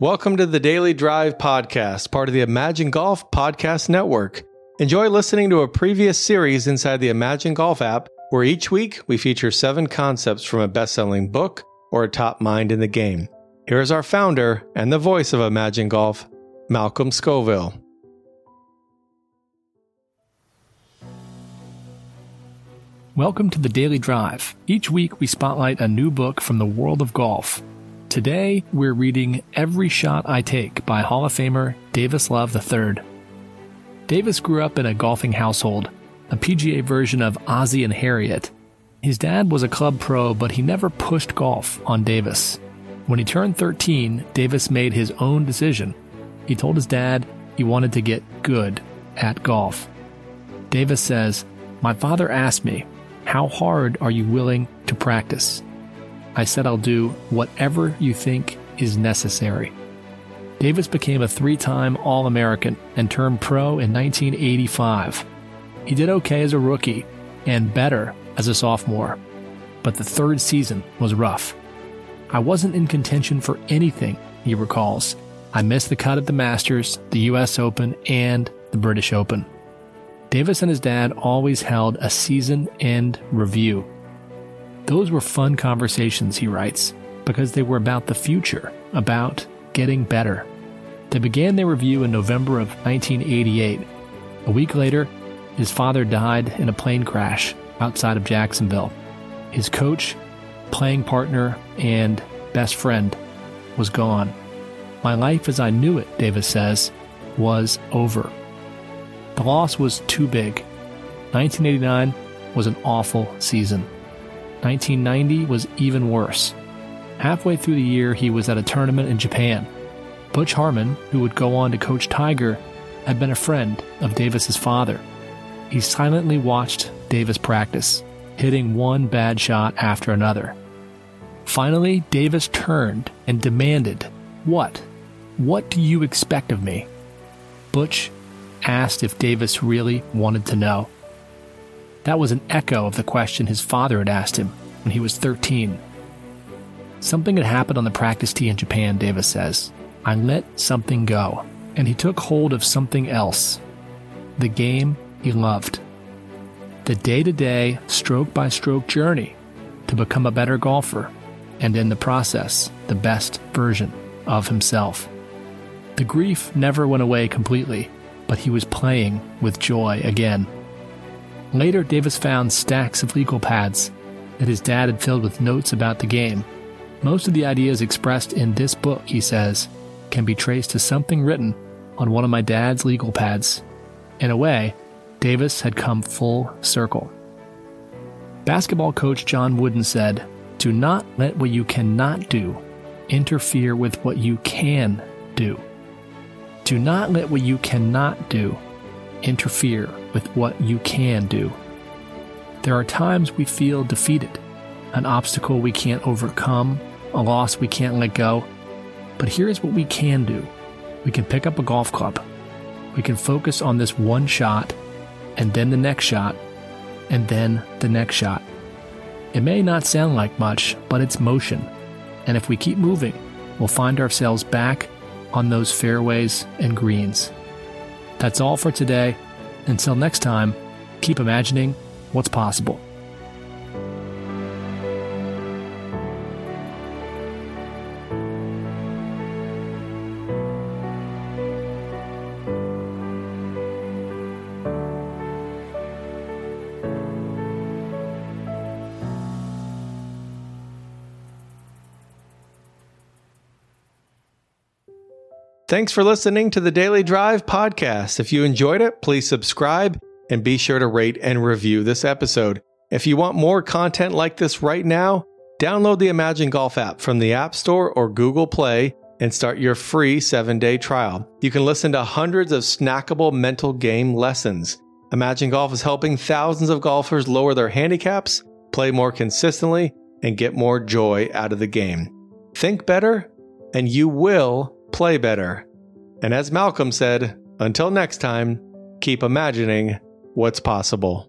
Welcome to the Daily Drive Podcast, part of the Imagine Golf Podcast Network. Enjoy listening to a previous series inside the Imagine Golf app, where each week we feature seven concepts from a best selling book or a top mind in the game. Here is our founder and the voice of Imagine Golf, Malcolm Scoville. Welcome to the Daily Drive. Each week we spotlight a new book from the world of golf. Today, we're reading Every Shot I Take by Hall of Famer Davis Love III. Davis grew up in a golfing household, a PGA version of Ozzie and Harriet. His dad was a club pro, but he never pushed golf on Davis. When he turned 13, Davis made his own decision. He told his dad he wanted to get good at golf. Davis says, My father asked me, How hard are you willing to practice? I said I'll do whatever you think is necessary. Davis became a three time All American and turned pro in 1985. He did okay as a rookie and better as a sophomore, but the third season was rough. I wasn't in contention for anything, he recalls. I missed the cut at the Masters, the US Open, and the British Open. Davis and his dad always held a season end review those were fun conversations, he writes, because they were about the future, about getting better. They began their review in November of 1988. A week later, his father died in a plane crash outside of Jacksonville. His coach, playing partner, and best friend was gone. My life as I knew it, Davis says, was over. The loss was too big. 1989 was an awful season. 1990 was even worse. Halfway through the year, he was at a tournament in Japan. Butch Harmon, who would go on to coach Tiger, had been a friend of Davis's father. He silently watched Davis practice, hitting one bad shot after another. Finally, Davis turned and demanded, What? What do you expect of me? Butch asked if Davis really wanted to know. That was an echo of the question his father had asked him when he was 13. Something had happened on the practice tee in Japan, Davis says. I let something go, and he took hold of something else the game he loved. The day to day, stroke by stroke journey to become a better golfer, and in the process, the best version of himself. The grief never went away completely, but he was playing with joy again. Later, Davis found stacks of legal pads that his dad had filled with notes about the game. Most of the ideas expressed in this book, he says, can be traced to something written on one of my dad's legal pads. In a way, Davis had come full circle. Basketball coach John Wooden said, Do not let what you cannot do interfere with what you can do. Do not let what you cannot do interfere with what you can do. There are times we feel defeated, an obstacle we can't overcome, a loss we can't let go. But here's what we can do we can pick up a golf club, we can focus on this one shot, and then the next shot, and then the next shot. It may not sound like much, but it's motion. And if we keep moving, we'll find ourselves back on those fairways and greens. That's all for today. Until next time, keep imagining what's possible. Thanks for listening to the Daily Drive podcast. If you enjoyed it, please subscribe and be sure to rate and review this episode. If you want more content like this right now, download the Imagine Golf app from the App Store or Google Play and start your free seven day trial. You can listen to hundreds of snackable mental game lessons. Imagine Golf is helping thousands of golfers lower their handicaps, play more consistently, and get more joy out of the game. Think better, and you will play better. And as Malcolm said, until next time, keep imagining what's possible.